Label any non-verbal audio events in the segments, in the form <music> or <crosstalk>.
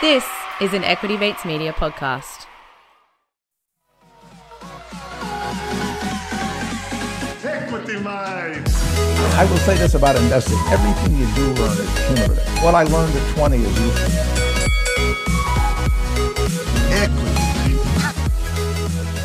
This is an Equity Mates Media podcast. Equity Mates. I will say this about investing. Everything you do learn is cumulative. What I learned at 20 is useful.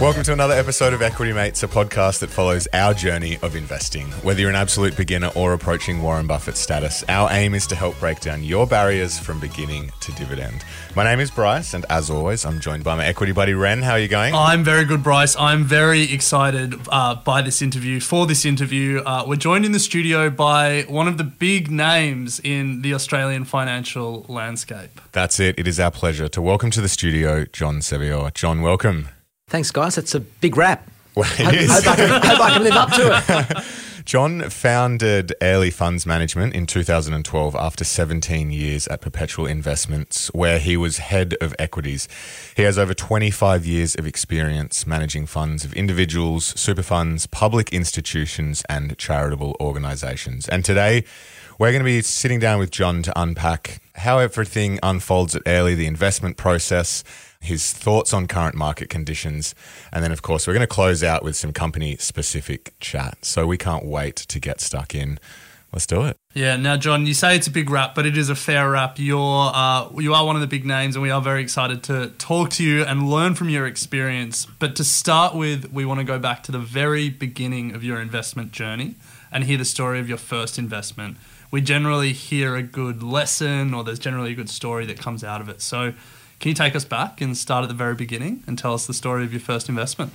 Welcome to another episode of Equity Mates, a podcast that follows our journey of investing. Whether you're an absolute beginner or approaching Warren Buffett status, our aim is to help break down your barriers from beginning to dividend. My name is Bryce, and as always, I'm joined by my equity buddy Ren. How are you going? I'm very good, Bryce. I'm very excited uh, by this interview. For this interview, uh, we're joined in the studio by one of the big names in the Australian financial landscape. That's it. It is our pleasure to welcome to the studio John Sevior. John, welcome. Thanks, guys. That's a big rap. Well, it Hope, is. hope I, can, hope I can live up to it. <laughs> John founded Airlie Funds Management in 2012 after 17 years at Perpetual Investments, where he was head of equities. He has over 25 years of experience managing funds of individuals, super funds, public institutions, and charitable organizations. And today, we're going to be sitting down with John to unpack how everything unfolds at Airlie, the investment process, his thoughts on current market conditions, and then, of course, we're going to close out with some company specific chat. So we can't wait to get stuck in. Let's do it. Yeah. Now, John, you say it's a big rap, but it is a fair rap. You're uh, you are one of the big names, and we are very excited to talk to you and learn from your experience. But to start with, we want to go back to the very beginning of your investment journey and hear the story of your first investment. We generally hear a good lesson, or there's generally a good story that comes out of it. So, can you take us back and start at the very beginning and tell us the story of your first investment?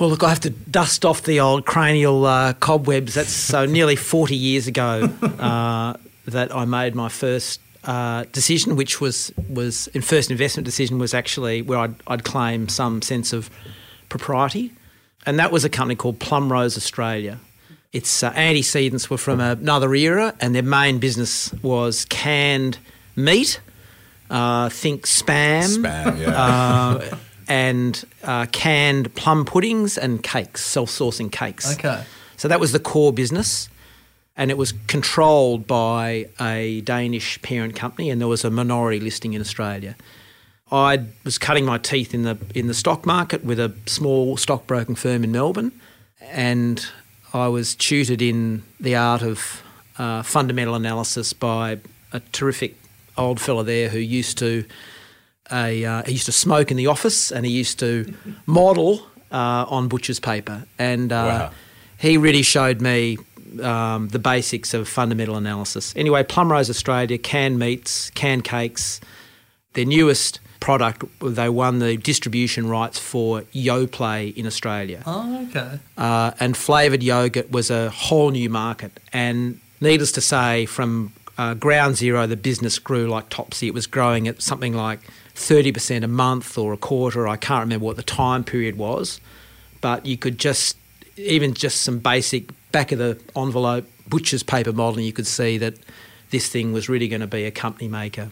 Well, look, I have to dust off the old cranial uh, cobwebs. That's so <laughs> nearly 40 years ago uh, that I made my first uh, decision, which was, was in first investment decision was actually where I'd, I'd claim some sense of propriety. And that was a company called Plumrose Australia. Its uh, antecedents were from another era, and their main business was canned meat. Uh, think spam, Spam, yeah. uh, and uh, canned plum puddings and cakes, self-sourcing cakes. Okay. So that was the core business, and it was controlled by a Danish parent company, and there was a minority listing in Australia. I was cutting my teeth in the in the stock market with a small stockbroking firm in Melbourne, and I was tutored in the art of uh, fundamental analysis by a terrific old fella there who used to a uh, he used to smoke in the office and he used to <laughs> model uh, on butcher's paper and uh, Wow. he really showed me um, the basics of fundamental analysis. Anyway, Plumrose Australia canned meats, canned cakes. Their newest product, they won the distribution rights for Yoplait in Australia Oh, okay. uh, and flavoured yogurt was a whole new market. And needless to say, from uh, ground zero, the business grew like topsy. It was growing at something like 30% a month or a quarter. I can't remember what the time period was, but you could just, even just some basic back of the envelope butcher's paper modelling, you could see that this thing was really going to be a company maker.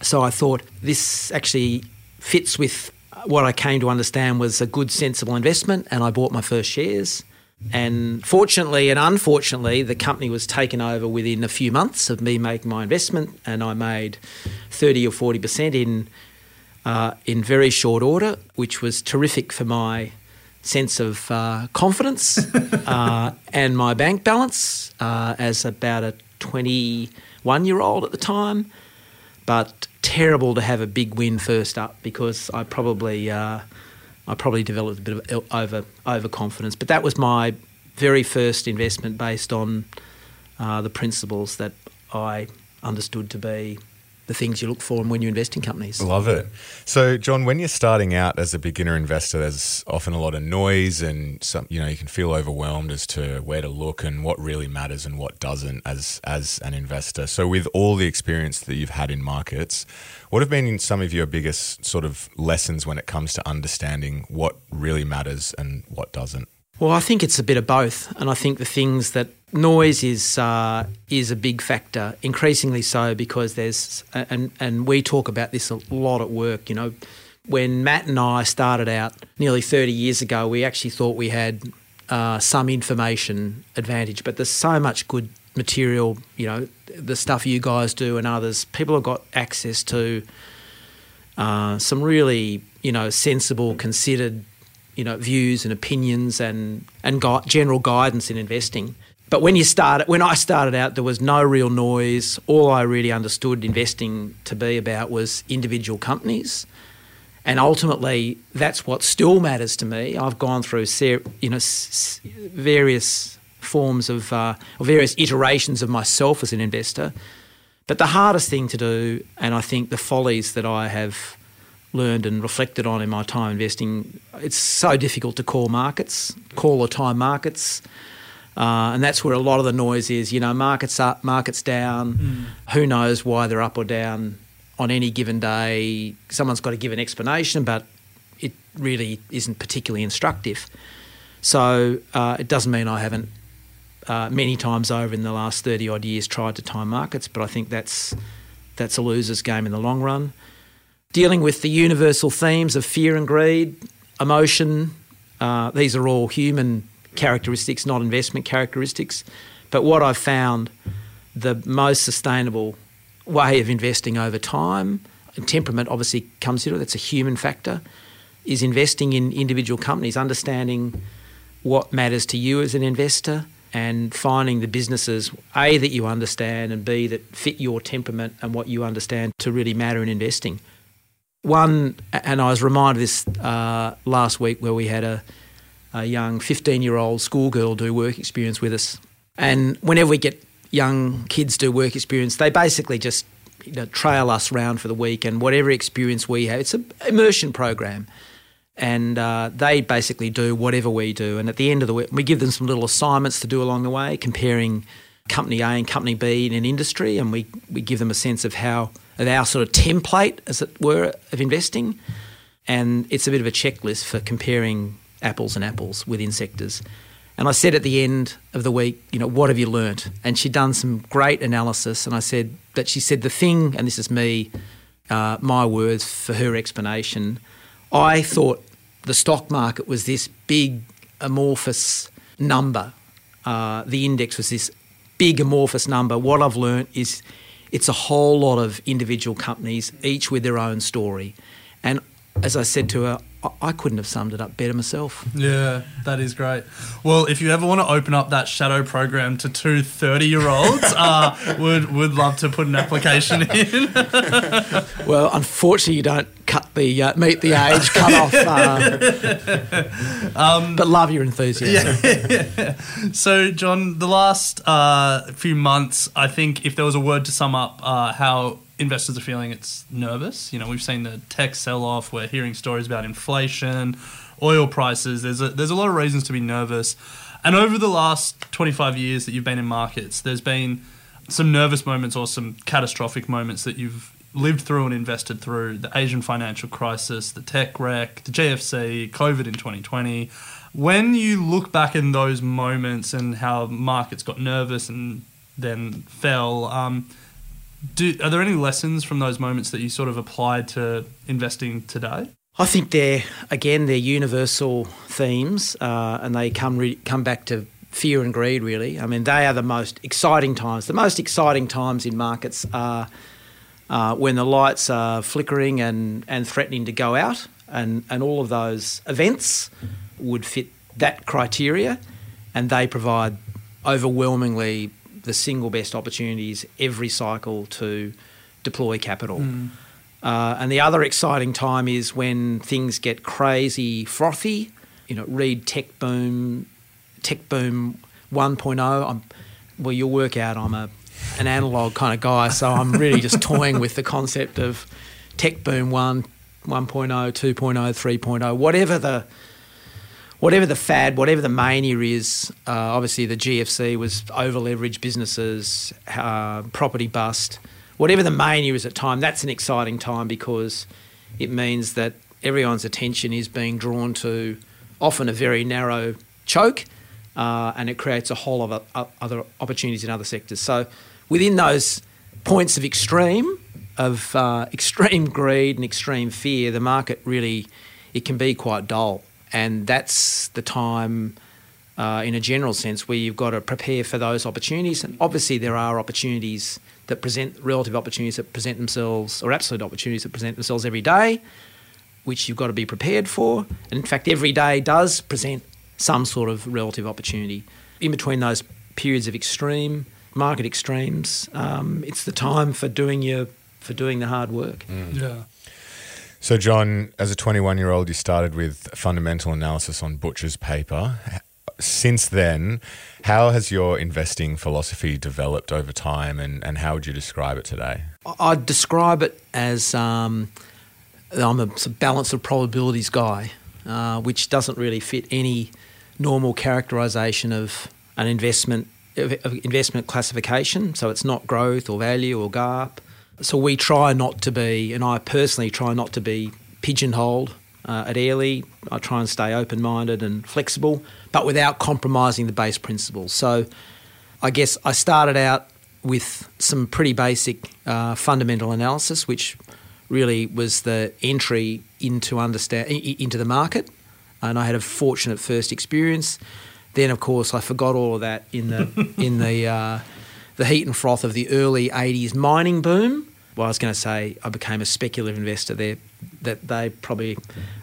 So I thought this actually fits with what I came to understand was a good, sensible investment, and I bought my first shares. And fortunately and unfortunately, the company was taken over within a few months of me making my investment, and I made 30 or 40% in, uh, in very short order, which was terrific for my sense of uh, confidence <laughs> uh, and my bank balance uh, as about a 21 year old at the time. But terrible to have a big win first up because I probably uh, I probably developed a bit of over overconfidence. But that was my very first investment based on uh, the principles that I understood to be the things you look for and when you invest in companies. Love it. So, John, when you're starting out as a beginner investor, there's often a lot of noise, and some, you know, you can feel overwhelmed as to where to look and what really matters and what doesn't as as an investor. So, with all the experience that you've had in markets, what have been some of your biggest sort of lessons when it comes to understanding what really matters and what doesn't? Well, I think it's a bit of both, and I think the things that noise is uh, is a big factor, increasingly so because there's and and we talk about this a lot at work. You know, when Matt and I started out nearly thirty years ago, we actually thought we had uh, some information advantage, but there's so much good material. You know, the stuff you guys do and others, people have got access to uh, some really you know sensible, considered you know views and opinions and and gui- general guidance in investing. But when you started, when I started out, there was no real noise. All I really understood investing to be about was individual companies, and ultimately, that's what still matters to me. I've gone through, ser- you know, s- various forms of, uh, or various iterations of myself as an investor. But the hardest thing to do, and I think the follies that I have learned and reflected on in my time investing, it's so difficult to call markets, call or time markets. Uh, and that's where a lot of the noise is. You know, markets up, markets down. Who knows why they're up or down on any given day? Someone's got to give an explanation, but it really isn't particularly instructive. So uh, it doesn't mean I haven't uh, many times over in the last 30 odd years tried to time markets, but I think that's, that's a loser's game in the long run. Dealing with the universal themes of fear and greed, emotion, uh, these are all human characteristics, not investment characteristics. But what I've found the most sustainable way of investing over time, and temperament obviously comes into it, that's a human factor, is investing in individual companies, understanding what matters to you as an investor and finding the businesses a that you understand and b that fit your temperament and what you understand to really matter in investing one and i was reminded this uh, last week where we had a, a young 15 year old schoolgirl do work experience with us. And whenever we get young kids do work experience they basically just you know, trail us around for the week and whatever experience we have it's an immersion program. And uh, they basically do whatever we do. And at the end of the week, we give them some little assignments to do along the way, comparing company A and company B in an industry, and we, we give them a sense of how our sort of template, as it were, of investing. And it's a bit of a checklist for comparing apples and apples within sectors. And I said at the end of the week, you know, what have you learnt? And she'd done some great analysis, and I said that she said the thing, and this is me, uh, my words for her explanation. I thought the stock market was this big amorphous number. Uh, the index was this big amorphous number. What I've learnt is it's a whole lot of individual companies, each with their own story. And as I said to her, I- couldn't have summed it up better myself. Yeah, that is great. Well, if you ever want to open up that shadow program to two 30 year olds, uh, <laughs> would would love to put an application in. <laughs> Well, unfortunately, you don't cut the uh, meet the age cut off. Uh, <laughs> but love your enthusiasm. so, John, the last uh, few months, I think if there was a word to sum up uh, how investors are feeling, it's nervous. You know, we've seen the tech sell off. We're hearing stories about inflation, oil prices. There's a, there's a lot of reasons to be nervous. And over the last 25 years that you've been in markets, there's been some nervous moments or some catastrophic moments that you've lived through and invested through the Asian financial crisis, the tech wreck, the GFC, COVID in 2020. When you look back in those moments and how markets got nervous and then fell, um, do, are there any lessons from those moments that you sort of applied to investing today? I think they're again they're universal themes, uh, and they come re- come back to fear and greed. Really, I mean they are the most exciting times. The most exciting times in markets are uh, when the lights are flickering and, and threatening to go out, and and all of those events would fit that criteria, and they provide overwhelmingly the single best opportunities every cycle to deploy capital. Uh, and the other exciting time is when things get crazy frothy. You know, read Tech Boom, Tech Boom 1.0. I'm, well, you'll work out I'm a an analog kind of guy, so I'm really just <laughs> toying with the concept of Tech Boom 1, 1.0, 2.0, 3.0, whatever the whatever the fad, whatever the mania is, uh, obviously the GFC was over leveraged businesses, uh, property bust, whatever the mania is at time, that's an exciting time because it means that everyone's attention is being drawn to often a very narrow choke uh, and it creates a whole lot of other opportunities in other sectors. So within those points of extreme, of uh, <laughs> extreme greed and extreme fear, the market really, it can be quite dull and that's the time, uh, in a general sense, where you've got to prepare for those opportunities. And obviously, there are opportunities that present relative opportunities that present themselves, or absolute opportunities that present themselves every day, which you've got to be prepared for. And in fact, every day does present some sort of relative opportunity. In between those periods of extreme market extremes, um, it's the time for doing your for doing the hard work. Yeah. So, John, as a 21 year old, you started with fundamental analysis on Butcher's paper. Since then, how has your investing philosophy developed over time and, and how would you describe it today? I'd describe it as um, I'm a balance of probabilities guy, uh, which doesn't really fit any normal characterisation of an investment investment classification. So it's not growth or value or GARP. So we try not to be, and I personally try not to be pigeonholed uh, at Airlie. I try and stay open minded and flexible, but without compromising the base principles. So I guess I started out with some pretty basic uh, fundamental analysis, which really was the entry into understand into the market, and I had a fortunate first experience. Then, of course, I forgot all of that in the <laughs> in the uh, the heat and froth of the early '80s mining boom. Well, I was going to say I became a speculative investor there. That they probably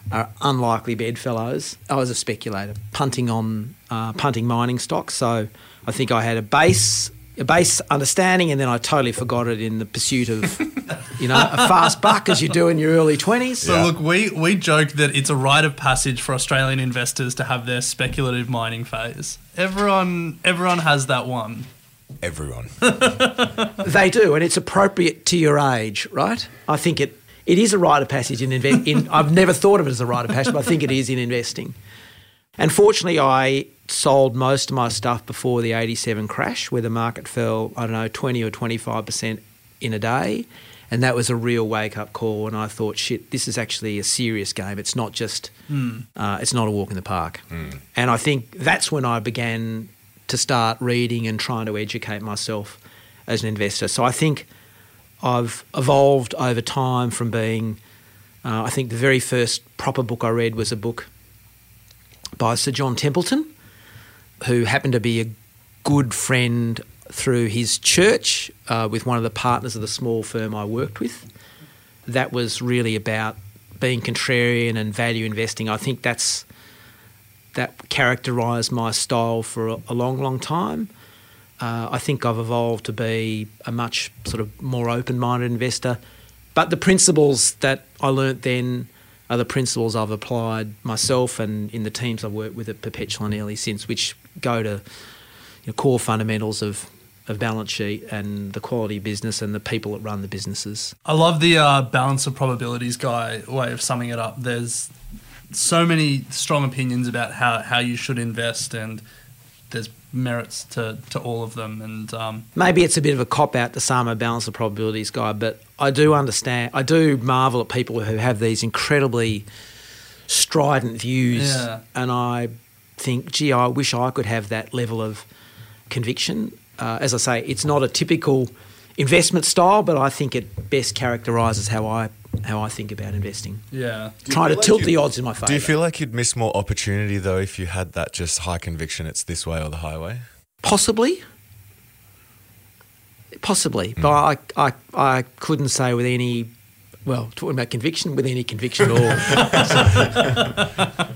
are unlikely bedfellows. I was a speculator, punting on uh, punting mining stocks. So I think I had a base a base understanding, and then I totally forgot it in the pursuit of <laughs> you know a fast buck as you do in your early twenties. So look, we we joke that it's a rite of passage for Australian investors to have their speculative mining phase. Everyone everyone has that one. Everyone. <laughs> They do, and it's appropriate to your age, right? I think it it is a rite of passage in invest. In, <laughs> I've never thought of it as a rite of passage, but I think it is in investing. And fortunately, I sold most of my stuff before the '87 crash, where the market fell, I don't know, 20 or 25 percent in a day, and that was a real wake up call. And I thought, shit, this is actually a serious game. It's not just, uh, it's not a walk in the park. And I think that's when I began to start reading and trying to educate myself as an investor. So I think I've evolved over time from being, uh, I think the very first proper book I read was a book by Sir John Templeton, who happened to be a good friend through his church uh, with one of the partners of the small firm I worked with. That was really about being contrarian and value investing. I think that's that characterised my style for a, a long, long time. Uh, I think I've evolved to be a much sort of more open-minded investor. But the principles that I learnt then are the principles I've applied myself and in the teams I've worked with at Perpetual and Airlie since, which go to you know, core fundamentals of, of balance sheet and the quality business and the people that run the businesses. I love the uh, balance of probabilities guy way of summing it up. There's so many strong opinions about how, how you should invest, and there's merits to, to all of them. And um, Maybe it's a bit of a cop out to say I'm a balance of probabilities guy, but I do understand. I do marvel at people who have these incredibly strident views, Yeah. and I think, gee, I wish I could have that level of conviction. Uh, as I say, it's not a typical investment style, but I think it best characterises how I how I think about investing. yeah, Trying to like tilt you- the odds in my favour. Do you feel like you'd miss more opportunity though if you had that just high conviction it's this way or the highway? Possibly. Possibly. But I, I, I couldn't say with any, well, talking about conviction, with any conviction at all. <laughs>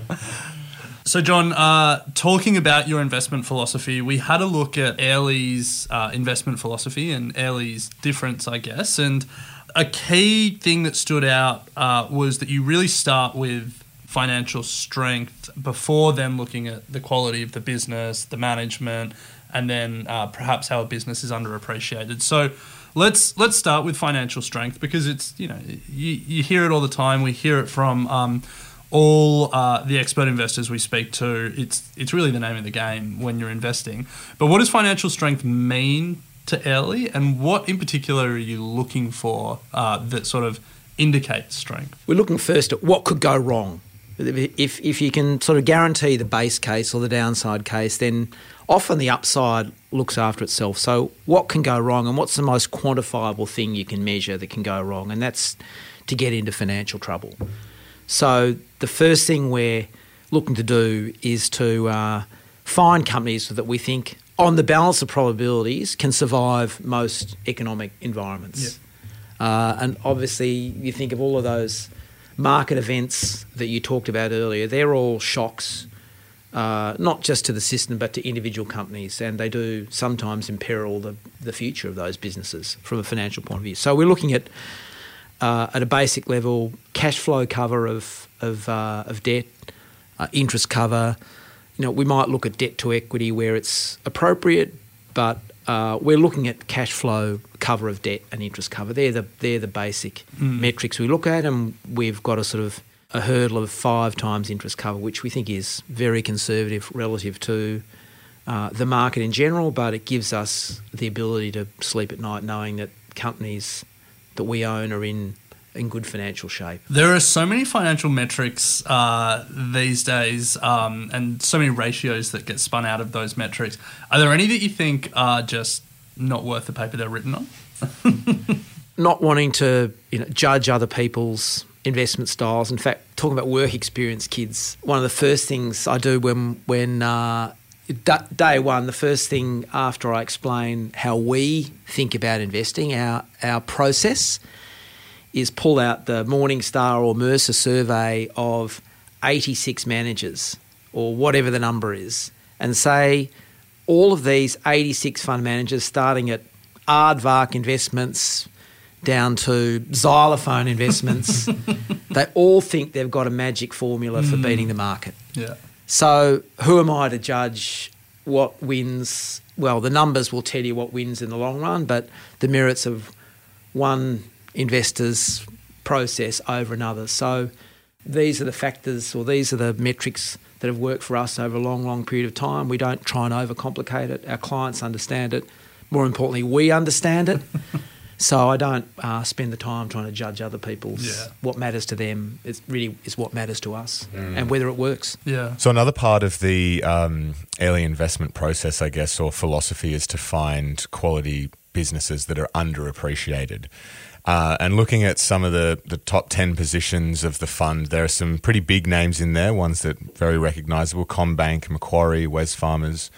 So, John, uh, talking about your investment philosophy, we had a look at Airlie's uh, investment philosophy and Airlie's difference, I guess. And a key thing that stood out uh, was that you really start with financial strength before then looking at the quality of the business, the management, and then uh, perhaps how a business is underappreciated. So, let's let's start with financial strength because it's you know you, you hear it all the time. We hear it from um, all uh, the expert investors we speak to. It's it's really the name of the game when you're investing. But what does financial strength mean to Airlie, and what in particular are you looking for uh, that sort of indicates strength? We're looking first at what could go wrong. If, if you can sort of guarantee the base case or the downside case, then often the upside looks after itself. So, what can go wrong, and what's the most quantifiable thing you can measure that can go wrong? And that's to get into financial trouble. So, the first thing we're looking to do is to uh, find companies that we think on the balance of probabilities, can survive most economic environments. Uh, and obviously, you think of all of those market events that you talked about earlier, they're all shocks, uh, not just to the system, but to individual companies. And they do sometimes imperil the, the future of those businesses from a financial point of view. So we're looking at, uh, at a basic level, cash flow cover of, of, uh, of debt, uh, interest cover. You know, we might look at debt to equity where it's appropriate, but uh, we're looking at cash flow cover of debt and interest cover. They're the they're the basic metrics we look at, and we've got a sort of a hurdle of five times interest cover, which we think is very conservative relative to uh, the market in general. But it gives us the ability to sleep at night knowing that companies that we own are in in good financial shape. There are so many financial metrics uh, these days, um, and so many ratios that get spun out of those metrics. Are there any that you think are just not worth the paper they're written on? <laughs> not wanting to you know, judge other people's investment styles. In fact, talking about work experience kids, one of the first things I do when when uh, day one, the first thing after I explain how we think about investing, our our process, is pull out the Morningstar or Mercer survey of 86 managers or whatever the number is, and say all of these 86 fund managers, starting at Aardvark Investments down to xylophone investments, <laughs> they all think they've got a magic formula for hmm. beating the market. Yeah. So, who am I to judge what wins? Well, the numbers will tell you what wins in the long run, but the merits of one investor's process over another. So, these are the factors or these are the metrics that have worked for us over a long, long period of time. We don't try and overcomplicate it. Our clients understand it. More importantly, we understand it. <laughs> so I don't uh, spend the time trying to judge other people's. Yeah. What matters to them is really is what matters to us, and whether it works. Yeah. So another part of the um, Airlie investment process, I guess, or philosophy, is to find quality businesses that are underappreciated. Uh, and looking at some of the, the top 10 positions of the fund, there are some pretty big names in there, ones that very recognisable CommBank, Macquarie, Wesfarmers.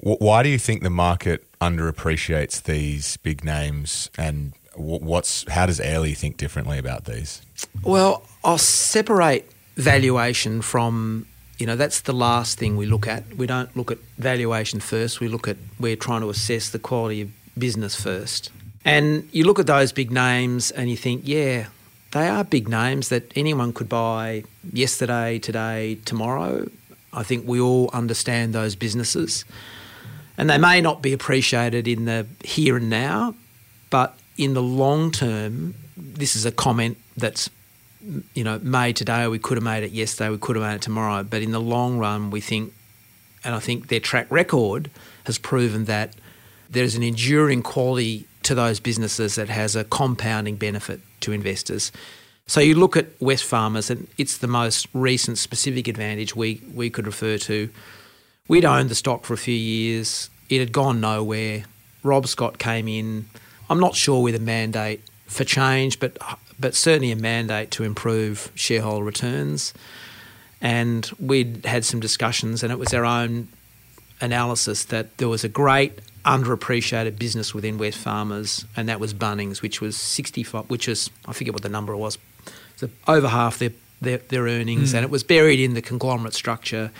W- why do you think the market underappreciates these big names and w- what's how does Airlie think differently about these? Well, I'll separate valuation from, you know, that's the last thing we look at. We don't look at valuation first. We look at, we're trying to assess the quality of business first. And you look at those big names and you think, yeah, they are big names that anyone could buy yesterday, today, tomorrow. I think we all understand those businesses. And they may not be appreciated in the here and now, but in the long term, this is a comment that's you know made today. We could have made it yesterday. We could have made it tomorrow. But in the long run, we think, and I think their track record has proven that there's an enduring quality to those businesses that has a compounding benefit to investors. So you look at Wesfarmers, and it's the most recent specific advantage we, we could refer to. We'd owned the stock for a few years. It had gone nowhere. Rob Scott came in. I'm not sure with a mandate for change, but but certainly a mandate to improve shareholder returns. And we'd had some discussions, and it was our own analysis that there was a great underappreciated business within Wesfarmers, and that was Bunnings, which was 65, which is I forget what the number was, so over half their their, their earnings, hmm. and it was buried in the conglomerate structure.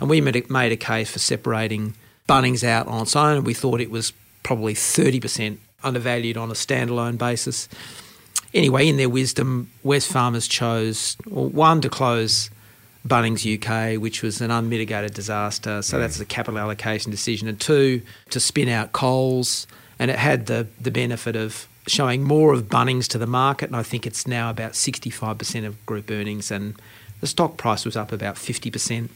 And we made a, made a case for separating Bunnings out on its own. We thought it was probably 30% undervalued on a standalone basis. Anyway, in their wisdom, Wesfarmers chose well, one to close Bunnings UK, which was an unmitigated disaster. So that's a capital allocation decision. And two, to spin out Coles. And it had the, the benefit of showing more of Bunnings to the market. And I think it's now about 65% of group earnings. And the stock price was up about 50%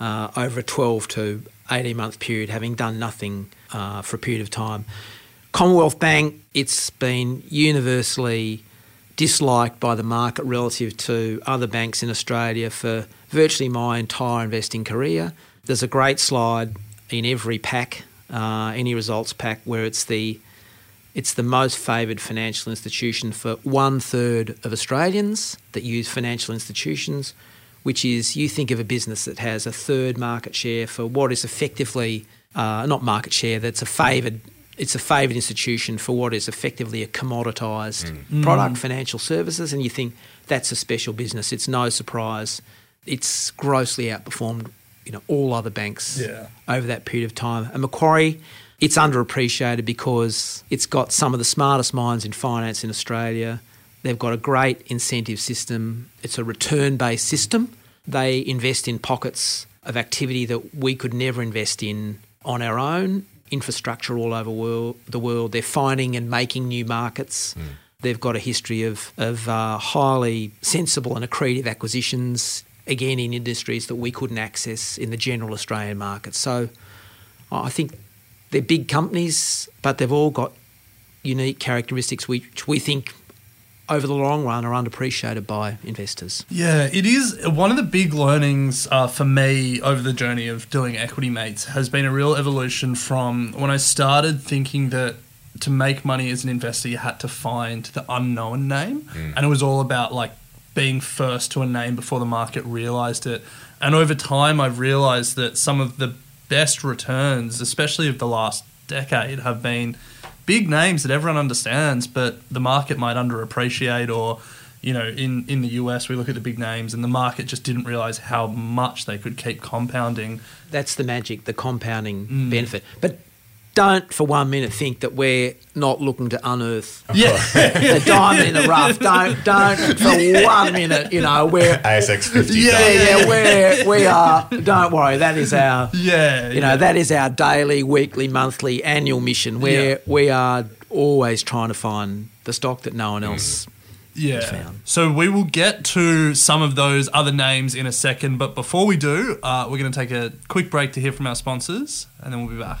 uh, over a 12 to 18 month period, having done nothing uh, for a period of time. Commonwealth Bank, it's been universally disliked by the market relative to other banks in Australia for virtually my entire investing career. There's a great slide in every pack, uh, any results pack, where it's the it's the most favoured financial institution for one third of Australians that use financial institutions. which is you think of a business that has a third market share for what is effectively uh, not market share, that's a favoured. It's a favoured institution for what is effectively a commoditised mm. mm. product, financial services, and you think that's a special business. It's no surprise. It's grossly outperformed, you know, all other banks Yeah. over that period of time. And Macquarie, it's underappreciated because it's got some of the smartest minds in finance in Australia. They've got a great incentive system. It's a return based system. They invest in pockets of activity that we could never invest in on our own. Infrastructure all over world, the world. They're finding and making new markets. They've got a history of, of uh, highly sensible and accretive acquisitions, again, in industries that we couldn't access in the general Australian market. So I think they're big companies, but they've all got unique characteristics which we think over the long run are underappreciated by investors. Yeah, it is one of the big learnings uh, for me over the journey of doing equity mates has been a real evolution from when I started thinking that to make money as an investor you had to find the unknown name. And it was all about like being first to a name before the market realized it. And over time I've realized that some of the best returns especially of the last decade have been big names that everyone understands, but the market might underappreciate or you know, in, in the US, we look at the big names and the market just didn't realize how much they could keep compounding. That's the magic, the compounding mm. benefit. But don't for one minute think that we're not looking to unearth <laughs> Yeah. the diamond in the rough. Don't don't <laughs> for one minute, you know, we're <laughs> ASX 50. Yeah, yeah, yeah, we're we are don't worry, that is our yeah. you know, that is our daily, weekly, monthly, annual mission where Yeah. we are always trying to find the stock that no one else Yeah. found. So we will get to some of those other names in a second, but before we do, uh, we're going to take a quick break to hear from our sponsors and then we'll be back.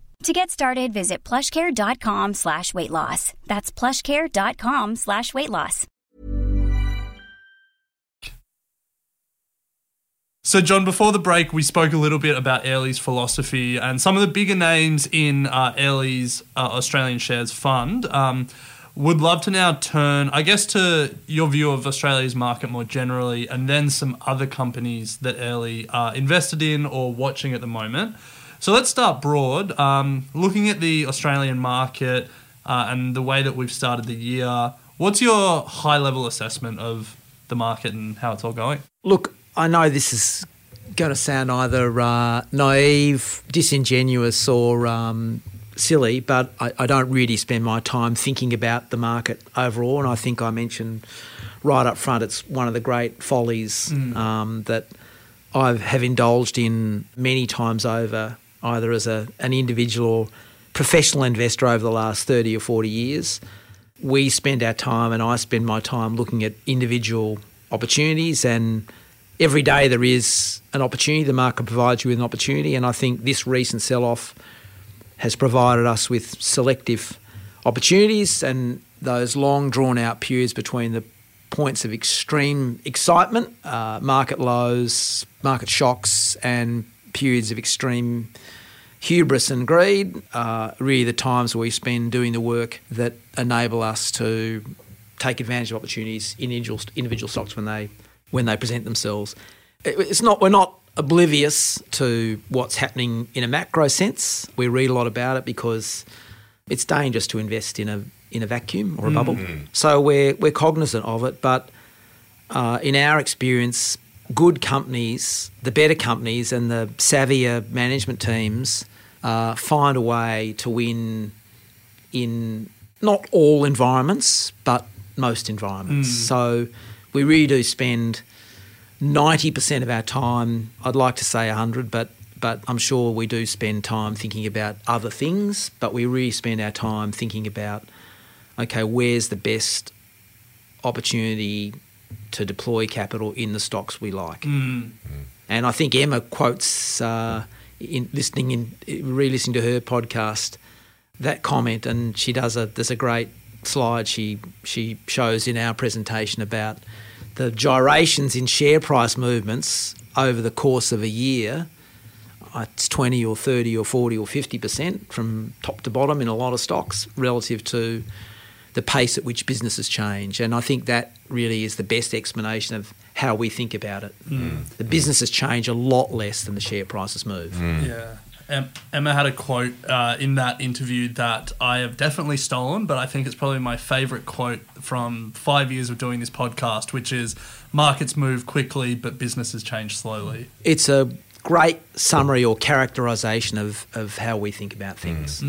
To get started, visit plushcare.com slash weight loss. That's plushcare.com slash weight loss. So, John, before the break, we spoke a little bit about Airlie's philosophy and some of the bigger names in uh, uh, Australian Shares Fund. Um, would love to now turn, I guess, to your view of Australia's market more generally, and then some other companies that Airlie are invested in or watching at the moment. So let's start broad. Um, looking at the Australian market uh, and the way that we've started the year, what's your high level assessment of the market and how it's all going? Look, I know this is going to sound either uh, naive, disingenuous, or um, silly, but I, I don't really spend my time thinking about the market overall. And I think I mentioned right up front, it's one of the great follies um, that I have indulged in many times over, either as a, an individual or professional investor over the last 30 or 40 years. We spend our time, and I spend my time looking at individual opportunities and every day there is an opportunity. The market provides you with an opportunity, and I think this recent sell-off has provided us with selective opportunities and those long drawn-out periods between the points of extreme excitement, uh, market lows, market shocks, and periods of extreme hubris and greed are really the times where we spend doing the work that enable us to take advantage of opportunities in individual, individual stocks when they when they present themselves. It's not we're not oblivious to what's happening in a macro sense. We read a lot about it because it's dangerous to invest in a in a vacuum or a bubble. So we're we're cognizant of it, but uh, in our experience, good companies, the better companies, and the savvier management teams uh, find a way to win in not all environments, but most environments. So we really do spend ninety percent of our time. I'd like to say hundred, but but I'm sure we do spend time thinking about other things. But we really spend our time thinking about okay, where's the best opportunity to deploy capital in the stocks we like. And I think Emma quotes uh, in listening in re-listening to her podcast that comment, and she does a there's a great slide she she shows in our presentation about the gyrations in share price movements over the course of a year. Uh, It's 20 or 30 or 40 or 50% from top to bottom in a lot of stocks relative to the pace at which businesses change. And I think that really is the best explanation of how we think about it. Mm. Mm. The businesses change a lot less than the share prices move. Mm. Yeah. Emma had a quote uh, in that interview that I have definitely stolen, but I think it's probably my favorite quote from five years of doing this podcast, which is markets move quickly, but businesses change slowly. It's a great summary or characterization of, of how we think about things.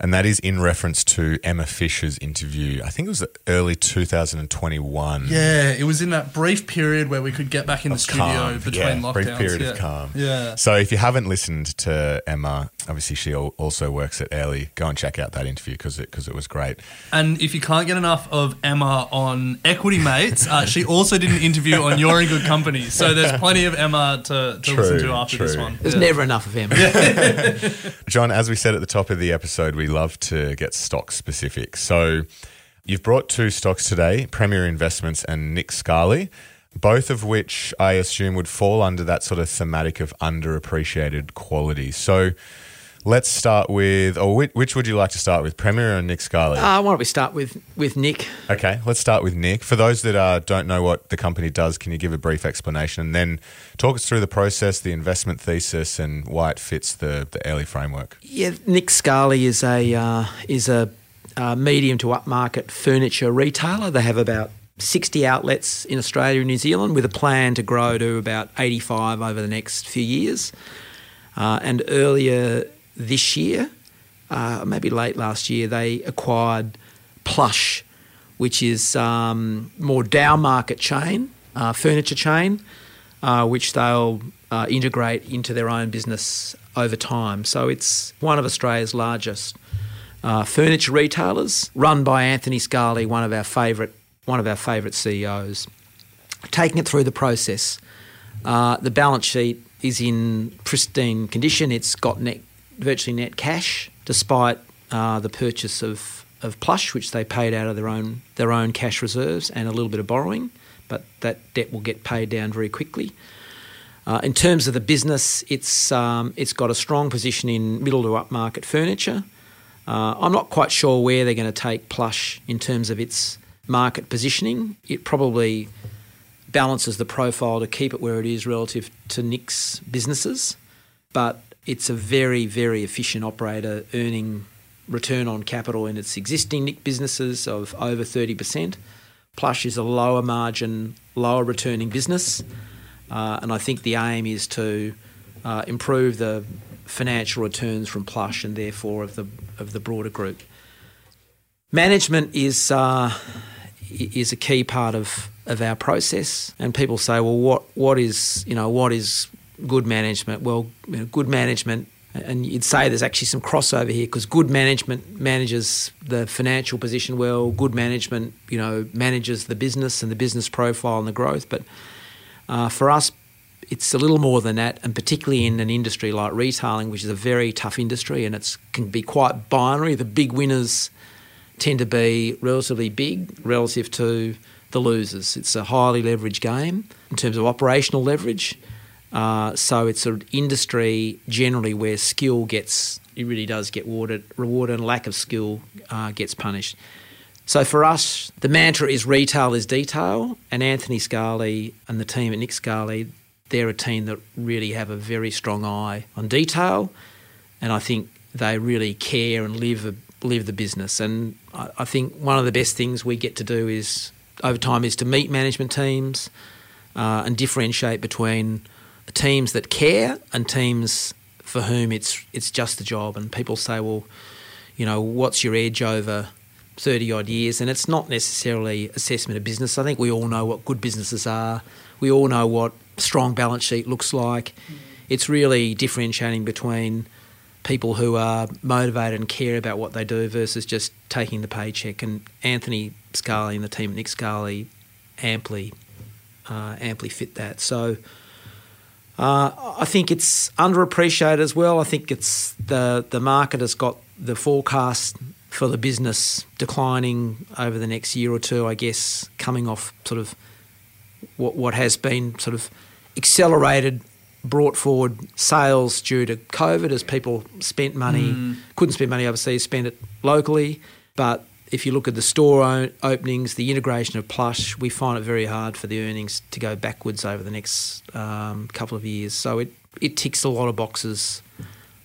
And that is in reference to Emma Fisher's interview. I think it was early 2021. Yeah, it was in that brief period where we could get back in the studio calm. between yeah, lockdowns. Brief period yeah. of calm. Yeah. So if you haven't listened to Emma, obviously she also works at Airlie. Go and check out that interview because it, 'cause it was great. And if you can't get enough of Emma on Equity Mates, uh, she also did an interview on You're in Good Company. So there's plenty of Emma to, to True, listen to after this one. There's Yeah. never enough of him. <laughs> John, as we said at the top of the episode, we love to get stock specific. So you've brought two stocks today Premier Investments and Nick Scali, both of which I assume would fall under that sort of thematic of underappreciated quality. So let's start with, or which, which would you like to start with, Premier or Nick Scali? Uh, why don't we start with, with Nick? Okay, let's start with Nick. For those that uh, don't know what the company does, can you give a brief explanation and then talk us through the process, the investment thesis, and why it fits the the Airlie framework? Yeah, Nick Scali is a uh, is a uh, medium to upmarket furniture retailer. They have about 60 outlets in Australia and New Zealand with a plan to grow to about 85 over the next few years. Uh, and earlier this year, uh, maybe late last year, they acquired Plush, which is um, more down market chain, uh, furniture chain, uh, which they'll uh, integrate into their own business over time. So it's one of Australia's largest uh, furniture retailers, run by Anthony Scali, one of our favourite one of our favourite CEOs. Taking it through the process, uh, the balance sheet is in pristine condition. It's got net, virtually net cash, despite uh, the purchase of, of Plush, which they paid out of their own their own cash reserves and a little bit of borrowing. But that debt will get paid down very quickly. Uh, in terms of the business, it's um, it's got a strong position in middle to upmarket furniture. Uh, I'm not quite sure where they're going to take Plush in terms of its market positioning. It probably balances the profile to keep it where it is relative to Nick's businesses, but it's a very, very efficient operator earning return on capital in its existing Nick businesses of over 30%. Plush is a lower margin, lower returning business, uh, and I think the aim is to uh, improve the financial returns from Plush and therefore of the of the broader group. Management is uh, is a key part of, of our process, and people say, well, what what is you know what is good management? Well, you know, good management, and you'd say there's actually some crossover here because good management manages the financial position well. Good management, you know, manages the business and the business profile and the growth, but uh, for us, it's a little more than that, and particularly in an industry like retailing, which is a very tough industry and it can be quite binary. The big winners tend to be relatively big relative to the losers. It's a highly leveraged game in terms of operational leverage. Uh, so it's an industry generally where skill gets it really does get rewarded, rewarded and lack of skill uh, gets punished. So for us, the mantra is retail is detail, and Anthony Scali and the team at Nick Scali, they're a team that really have a very strong eye on detail, and I think they really care and live live the business. And I, I think one of the best things we get to do is over time is to meet management teams uh, and differentiate between teams that care and teams for whom it's it's just a job. And people say, well, you know, what's your edge over 30 odd years? And it's not necessarily assessment of business. I think we all know what good businesses are. We all know what strong balance sheet looks like. It's really differentiating between people who are motivated and care about what they do versus just taking the paycheck. And Anthony Scali and the team at Nick Scali amply, uh, amply fit that. So Uh, I think it's underappreciated as well. I think it's the the market has got the forecast for the business declining over the next year or two. I guess coming off sort of what what has been sort of accelerated, brought forward sales due to COVID as people spent money, couldn't spend money overseas, spent it locally. But if you look at the store openings, the integration of Plush, we find it very hard for the earnings to go backwards over the next um, couple of years. So it, it ticks a lot of boxes.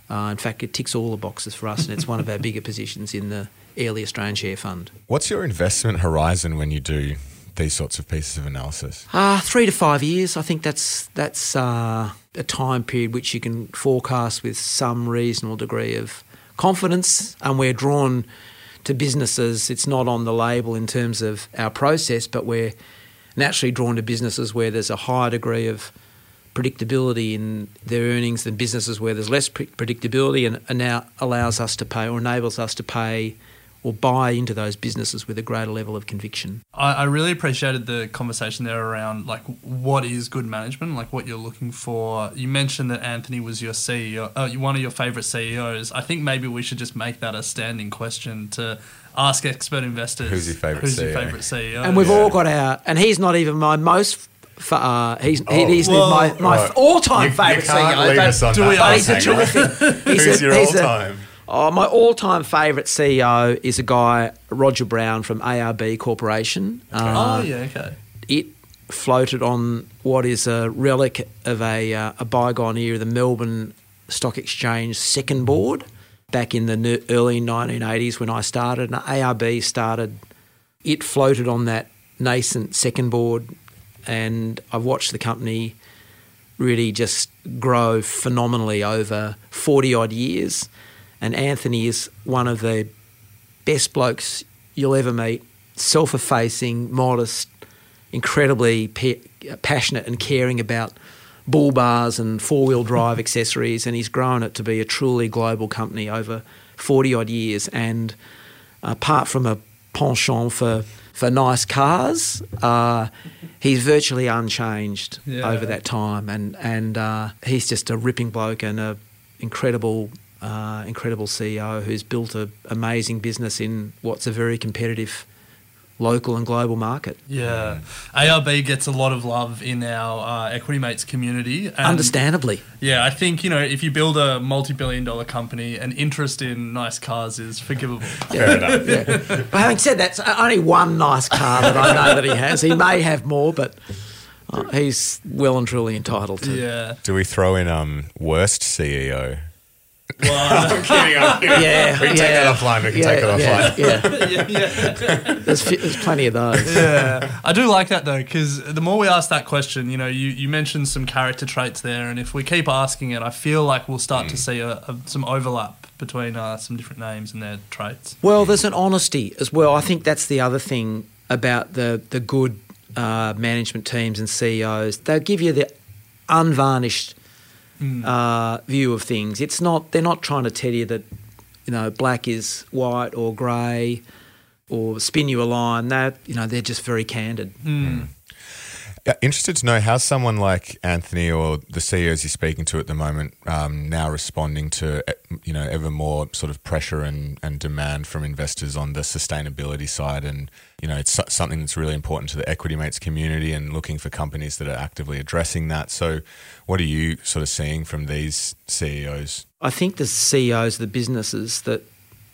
Uh, in fact, it ticks all the boxes for us, and it's one of our bigger positions in the Airlie Australian Share Fund. What's your investment horizon when you do these sorts of pieces of analysis? Uh, three to five years. I think that's that's uh, a time period which you can forecast with some reasonable degree of confidence, and we're drawn to businesses. It's not on the label in terms of our process, but we're naturally drawn to businesses where there's a higher degree of predictability in their earnings than businesses where there's less pre- predictability, and, and now allows us to pay or enables us to pay or buy into those businesses with a greater level of conviction. I, I really appreciated the conversation there around like what is good management, like what you're looking for. You mentioned that Anthony was your CEO, uh, one of your favorite CEOs. I think maybe we should just make that a standing question to ask expert investors. Who's your favourite Who's your CEO? favorite CEO? and we've Yeah. all got our, and he's not even my most. f- Uh, he's Oh, he's well, my, my right. all-time You- favourite you can't CEO. leave but- us on do that we but all he's a cliffhanger. terrific. <laughs> he's Who's a- your he's a- all-time? Oh, my all-time favourite CEO is a guy Roger Brown from ARB Corporation. Uh, oh yeah, okay. it floated on what is a relic of a, uh, a bygone era, the Melbourne Stock Exchange second board, back in the early 1980s when I started. And ARB started, it floated on that nascent second board, and I've watched the company really just grow phenomenally over 40 odd years. And Anthony is one of the best blokes you'll ever meet, self effacing, modest, incredibly pa- passionate and caring about bull bars and four wheel drive <laughs> accessories. And he's grown it to be a truly global company over 40 odd years. And apart from a penchant for, for nice cars, uh, he's virtually unchanged Yeah. over that time. And, and uh, he's just a ripping bloke and a incredible. Uh, incredible CEO who's built an amazing business in what's a very competitive local and global market. Yeah, ARB gets a lot of love in our uh, Equity Mates community. And Understandably. Yeah, I think you know if you build a multi-billion-dollar company, an interest in nice cars is forgivable. <laughs> Fair enough. Yeah. but having said that, it's only one nice car that I know that he has. He may have more, but uh, he's well and truly entitled to. Yeah, Do we throw in um worst CEO? Well, I'm kidding. I'm kidding. Yeah, We can take yeah. that offline. We can yeah, take that offline. <laughs> yeah, yeah. There's, there's plenty of those. yeah. I do like that though, because the more we ask that question, you know, you, you mentioned some character traits there, and if we keep asking it, I feel like we'll start Mm. to see a, a, some overlap between uh, some different names and their traits. Well, there's an honesty as well. I think that's the other thing about the the good uh, management teams and CEOs. They'll give you the unvarnished Mm. uh, view of things. It's not they're not trying to tell you that you know black is white or grey or spin you a line. That you know they're just very candid. Yeah, interested to know how someone like Anthony or the CEOs you're speaking to at the moment um, now responding to eh, you know ever more sort of pressure and, and demand from investors on the sustainability side, and you know it's something that's really important to the equity mates community and looking for companies that are actively addressing that. So, what are you sort of seeing from these CEOs? I think the CEOs the businesses that,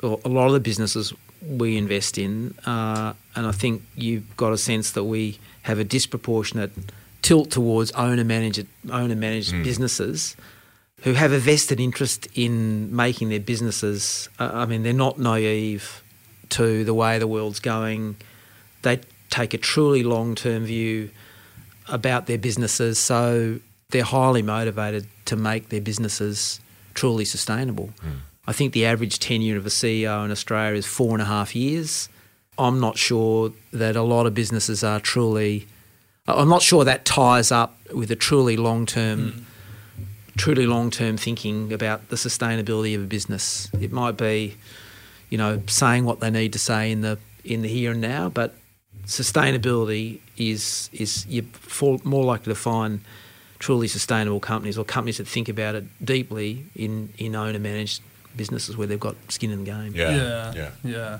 or a lot of the businesses we invest in, uh, and I think you've got a sense that we have a disproportionate tilt towards owner managed owner managed businesses who have a vested interest in making their businesses. Uh, I mean, they're not naive to the way the world's going. They take a truly long term view about their businesses, so they're highly motivated to make their businesses truly sustainable. I think the average tenure of a CEO in Australia is four and a half years. I'm not sure that a lot of businesses are truly. I'm not sure that ties up with a truly long term, hmm. truly long term thinking about the sustainability of a business. It might be, you know, saying what they need to say in the in the here and now, but sustainability is is you're more likely to find truly sustainable companies or companies that think about it deeply in, in owner managed businesses where they've got skin in the game. Yeah. Yeah, Yeah. yeah.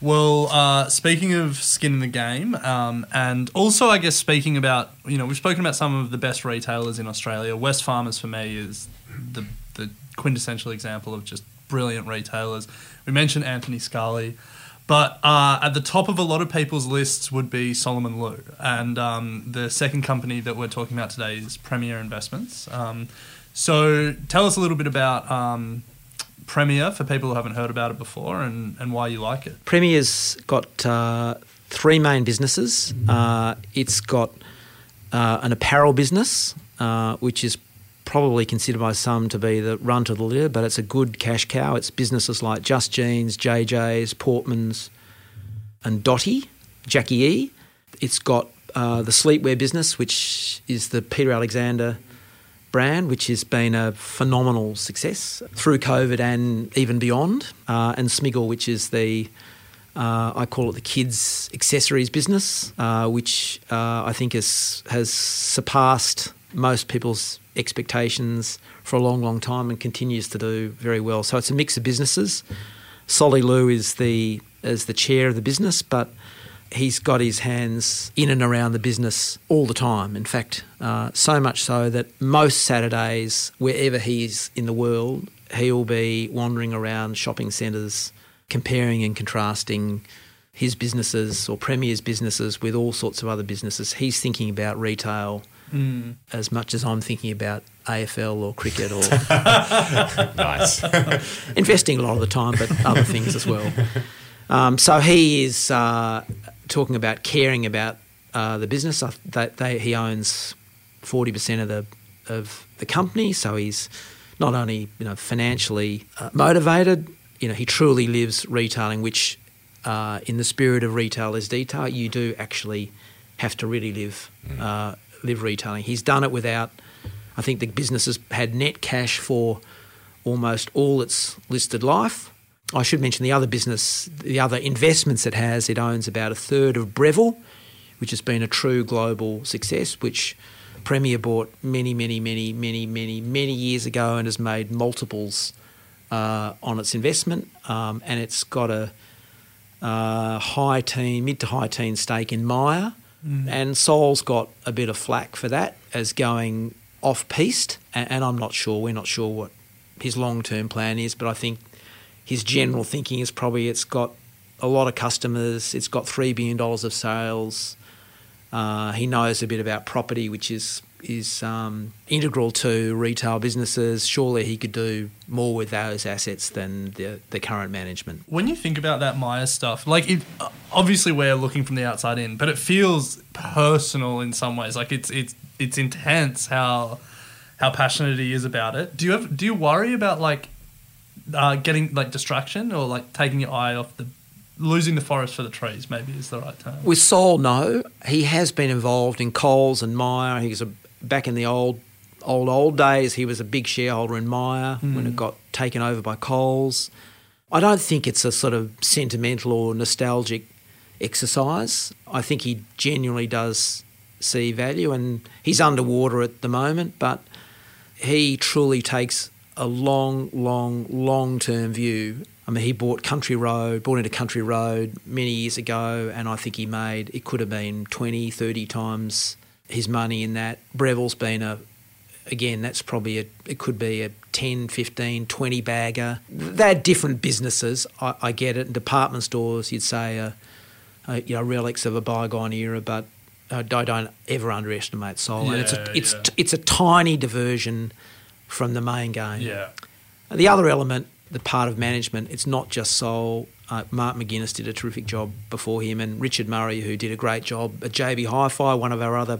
Well, uh, speaking of skin in the game, um, and also I guess speaking about you know we've spoken about some of the best retailers in Australia. Wesfarmers for me is the the quintessential example of just brilliant retailers. We mentioned Anthony Scali, but uh, at the top of a lot of people's lists would be Solomon Lew, and um, the second company that we're talking about today is Premier Investments. Um, so tell us a little bit about. Um, Premier for people who haven't heard about it before and, and why you like it. Premier's got uh, three main businesses. Uh, it's got uh, an apparel business, uh, which is probably considered by some to be the run to the litter, but it's a good cash cow. It's businesses like Just Jeans, JJ's, Portman's, and Dotti, Jacqui E. It's got uh, the sleepwear business, which is the Peter Alexander brand, which has been a phenomenal success through COVID and even beyond. Uh, and Smiggle, which is the uh, I call it the kids accessories business, uh, which uh, I think has has surpassed most people's expectations for a long, long time and continues to do very well. So it's a mix of businesses. Solly Lew is the is the chair of the business, but he's got his hands in and around the business all the time. In fact, uh, so much so that most Saturdays, wherever he is in the world, he'll be wandering around shopping centres, comparing and contrasting his businesses or Premier's businesses with all sorts of other businesses. He's thinking about retail as much as I'm thinking about AFL or cricket or <laughs> Nice. <laughs> investing a lot of the time, but other things as well. Um, so he is uh, talking about caring about uh, the business. I, they, they, he owns forty percent of the of the company, so he's not only you know financially uh, motivated. You know, he truly lives retailing, which uh, in the spirit of retail is detail. You do actually have to really live uh, live retailing. He's done it without. I think the business has had net cash for almost all its listed life. I should mention the other business, the other investments it has. It owns about a third of Breville, which has been a true global success, which Premier bought many, many, many, many, many, many years ago and has made multiples uh, on its investment. Um, and it's got a uh, high teen, mid to high teen stake in Myer. And Sol's got a bit of flack for that as going off piste. And, and I'm not sure, we're not sure what his long term plan is, but I think his general thinking is probably it's got a lot of customers, it's got $3 billion of sales. Uh, he knows a bit about property, which is is um, integral to retail businesses. Surely he could do more with those assets than the, the current management. When you think about that Myer stuff, like it, obviously we're looking from the outside in, but it feels personal in some ways. Like it's it's it's intense how how passionate he is about it. Do you ever, do you worry about like uh, getting like distraction or like taking your eye off the losing the forest for the trees? Maybe is the right term. With Sol, no. He has been involved in Coles and Myer. He was a, back in the old, old, old days. He was a big shareholder in Myer when it got taken over by Coles. I don't think it's a sort of sentimental or nostalgic exercise. I think he genuinely does see value, and he's underwater at the moment, but he truly takes a long, long, long term view. I mean, he bought Country Road, bought into Country Road many years ago, and I think he made, it could have been 20, 30 times his money in that. Breville's been a, again, that's probably a, it could be a 10, 15, 20 bagger. They're different businesses, I, I get it. Department stores, you'd say, are, are, you know, relics of a bygone era, but uh, I don't ever underestimate Sol. and it's a, it's, yeah. it's a tiny diversion from the main game. Yeah. The other element, the part of management, it's not just Sol. Uh, Mark McInnes did a terrific job before him, and Richard Murray, who did a great job at JB Hi-Fi, one of our other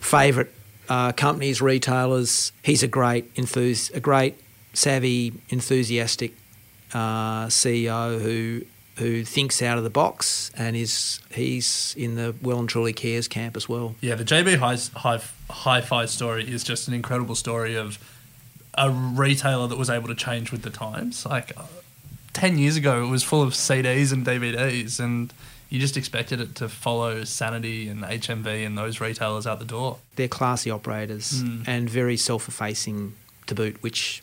favourite uh, companies, retailers. He's a great enthus- a great savvy, enthusiastic uh, CEO who who thinks out of the box, and is he's in the well and truly cares camp as well. Yeah, the JB Hi Hi Hi-Fi story is just an incredible story of a retailer that was able to change with the times. Like uh, ten years ago, it was full of CDs and DVDs, and you just expected it to follow Sanity and HMV and those retailers out the door. They're classy operators and very self-effacing to boot, which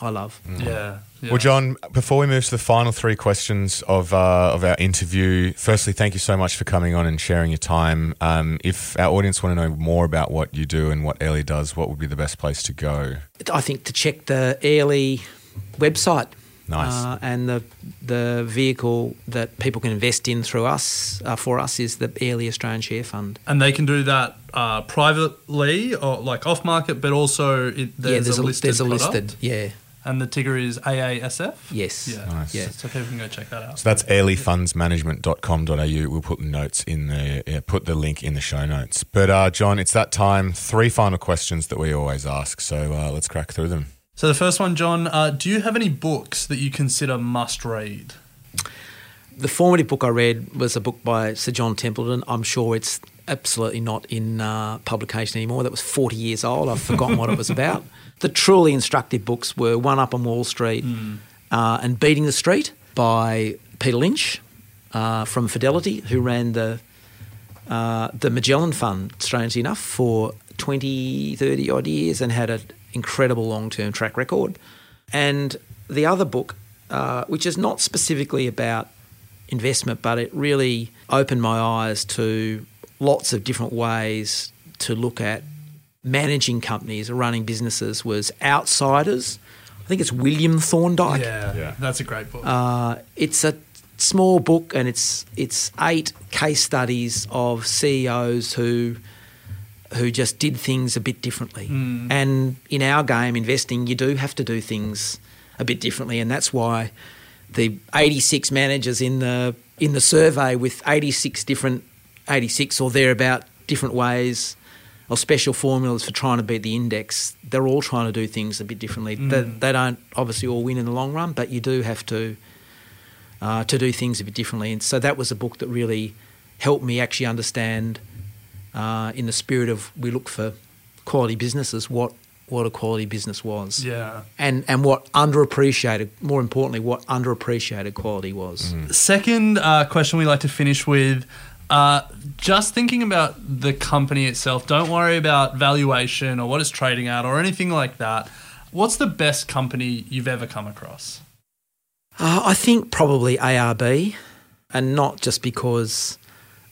I love. Yeah. Yeah. Well, John, before we move to the final three questions of uh, of our interview, firstly, thank you so much for coming on and sharing your time. Um, if our audience want to know more about what you do and what Airlie does, what would be the best place to go? I think to check the Airlie website. Nice. Uh, and the the vehicle that people can invest in through us uh, for us is the Airlie Australian Share Fund. And they can do that uh, privately or like off market, but also it, there's, yeah, there's a, listed there's a product. listed yeah And the ticker is AASF? yes Yeah. Nice. yeah. So people can go check that out. So that's airliefundsmanagement.com.au. We'll put the notes in the yeah, put the link in the show notes. But uh, John, it's that time. Three final questions that we always ask. So uh, let's crack through them. So the first one, John, uh, do you have any books that you consider must read? The formative book I read was a book by Sir John Templeton. I'm sure it's absolutely not in uh, publication anymore. That was 40 years old. I've forgotten what it was about. <laughs> The truly instructive books were One Up on Wall Street uh, and Beating the Street by Peter Lynch uh, from Fidelity, who ran the uh, the Magellan Fund, strangely enough, for 20, 30 odd years and had an incredible long term track record. And the other book, uh, which is not specifically about investment, but it really opened my eyes to lots of different ways to look at managing companies or running businesses, was Outsiders. I think it's William Thorndike. Yeah, Yeah. that's a great book. Uh, it's a small book and it's it's eight case studies of CEOs who who just did things a bit differently. And in our game, investing, you do have to do things a bit differently, and that's why the 86 managers in the in the survey with 86 different 86 or thereabout different ways or special formulas for trying to beat the index. They're all trying to do things a bit differently. They, they don't obviously all win in the long run, but you do have to uh, to do things a bit differently. And so that was a book that really helped me actually understand, uh, in the spirit of we look for quality businesses, what what a quality business was, yeah. and and what underappreciated, more importantly, what underappreciated quality was. Second uh, question we like to finish with. Uh, just thinking about the company itself, don't worry about valuation or what it's trading at or anything like that. What's the best company you've ever come across? Uh, I think probably ARB, and not just because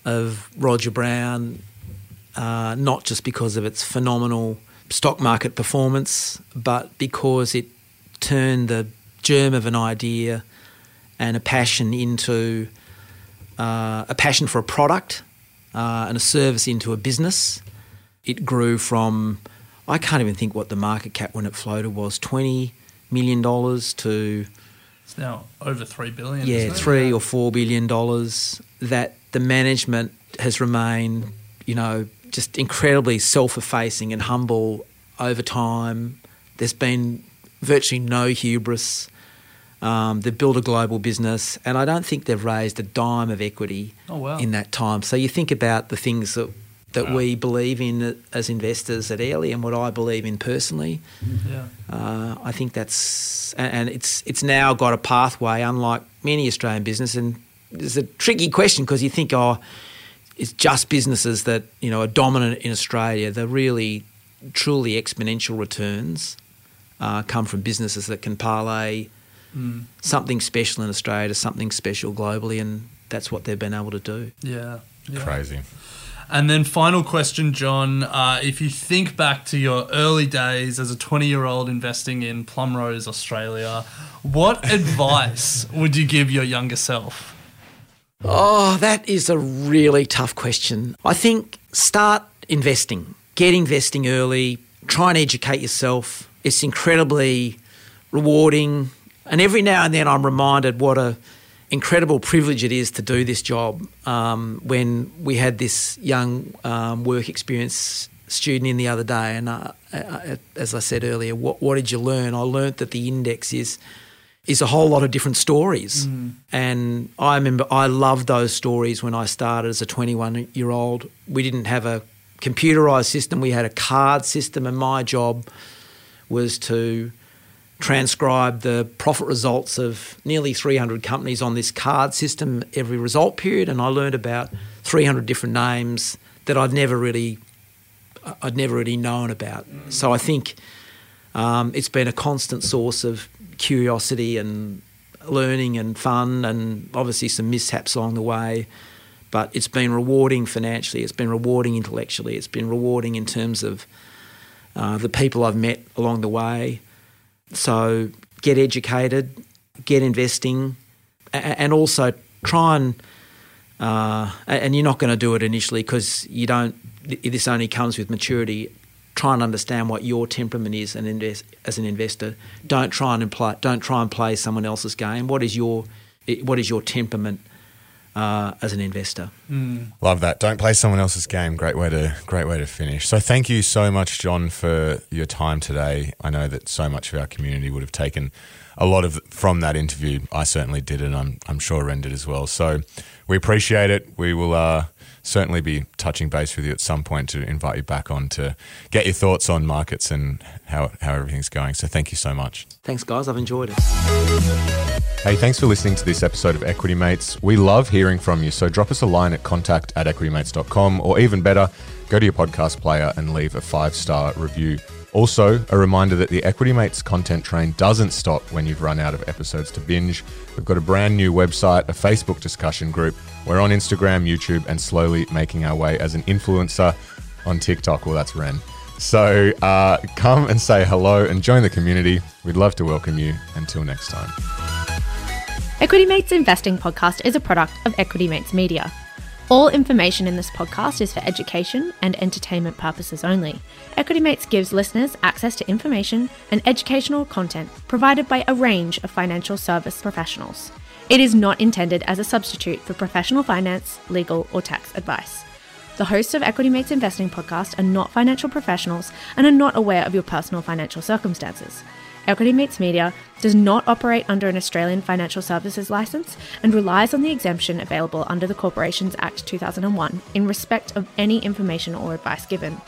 of Roger Brown, uh, not just because of its phenomenal stock market performance, but because it turned the germ of an idea and a passion into uh, a passion for a product uh, and a service into a business. It grew from, I can't even think what the market cap when it floated was, $20 million to It's now over three billion. yeah, isn't it? three or four billion dollars. That the management has remained, you know, just incredibly self-effacing and humble over time. There's been virtually no hubris. Um, they've built a global business, and I don't think they've raised a dime of equity Oh, wow. in that time. So you think about the things that that we believe in as investors at Airlie, and what I believe in personally. Yeah. Uh, I think that's and, and it's it's now got a pathway, unlike many Australian business. And it's a tricky question because you think, oh, it's just businesses that you know are dominant in Australia. The really, truly exponential returns uh, come from businesses that can parlay something special in Australia to something special globally, and that's what they've been able to do. Yeah. yeah. Crazy. And then final question, John. Uh, if you think back to your early days as a 20 year old investing in Plumrose, Australia, what <laughs> advice would you give your younger self? Oh, that is a really tough question. I think start investing, get investing early, try and educate yourself. It's incredibly rewarding. And every now and then I'm reminded what a incredible privilege it is to do this job. Um, when we had this young um, work experience student in the other day, and uh, uh, as I said earlier, what, what did you learn? I learnt that the index is is a whole lot of different stories. And I remember I loved those stories when I started as a 21 year old. We didn't have a computerized system, we had a card system, and my job was to transcribe the profit results of nearly 300 companies on this card system every result period, and I learned about 300 different names that I'd never really, I'd never really known about. So I think um, it's been a constant source of curiosity and learning and fun, and obviously some mishaps along the way. But it's been rewarding financially. It's been rewarding intellectually. It's been rewarding in terms of uh, the people I've met along the way. So get educated, get investing, and also try and uh, and you're not going to do it initially because you don't. This only comes with maturity. Try and understand what your temperament is, and invest as an investor. Don't try and imply, Don't try and play someone else's game. What is your What is your temperament? Uh, as an investor. Mm. Love that. Don't play someone else's game. Great way to great way to finish. So thank you so much, John, for your time today. I know that so much of our community would have taken a lot of from that interview. I certainly did, and I'm I'm sure Ren did as well. So we appreciate it. We will. Uh, certainly be touching base with you at some point to invite you back on to get your thoughts on markets and how, how everything's going. So thank you so much. Thanks, guys. I've enjoyed it. Hey, thanks for listening to this episode of Equity Mates. We love hearing from you, so drop us a line at contact at equitymates.com or even better, go to your podcast player and leave a five star review. Also, a reminder that the Equity Mates content train doesn't stop when you've run out of episodes to binge. We've got a brand new website, a Facebook discussion group. We're on Instagram, YouTube, and slowly making our way as an influencer on TikTok. Well, that's Ren. So uh, come and say hello and join the community. We'd love to welcome you. Until next time. Equity Mates Investing Podcast is a product of Equity Mates Media. All information in this podcast is for education and entertainment purposes only. Equity Mates gives listeners access to information and educational content provided by a range of financial service professionals. It is not intended as a substitute for professional finance, legal, or tax advice. The hosts of Equity Mates Investing podcast are not financial professionals and are not aware of your personal financial circumstances. Equity Mates Media does not operate under an Australian financial services licence and relies on the exemption available under the Corporations Act 2001 in respect of any information or advice given.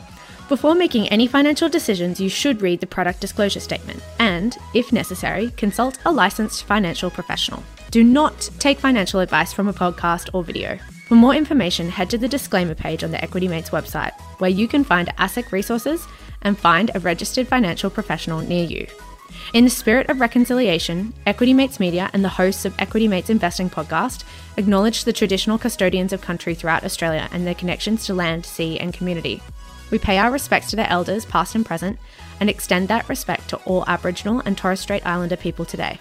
Before making any financial decisions, you should read the product disclosure statement and, if necessary, consult a licensed financial professional. Do not take financial advice from a podcast or video. For more information, head to the disclaimer page on the Equity Mates website, where you can find ASIC resources and find a registered financial professional near you. In the spirit of reconciliation, Equity Mates Media and the hosts of Equity Mates Investing podcast acknowledge the traditional custodians of country throughout Australia and their connections to land, sea, and community. We pay our respects to their elders, past and present, and extend that respect to all Aboriginal and Torres Strait Islander people today.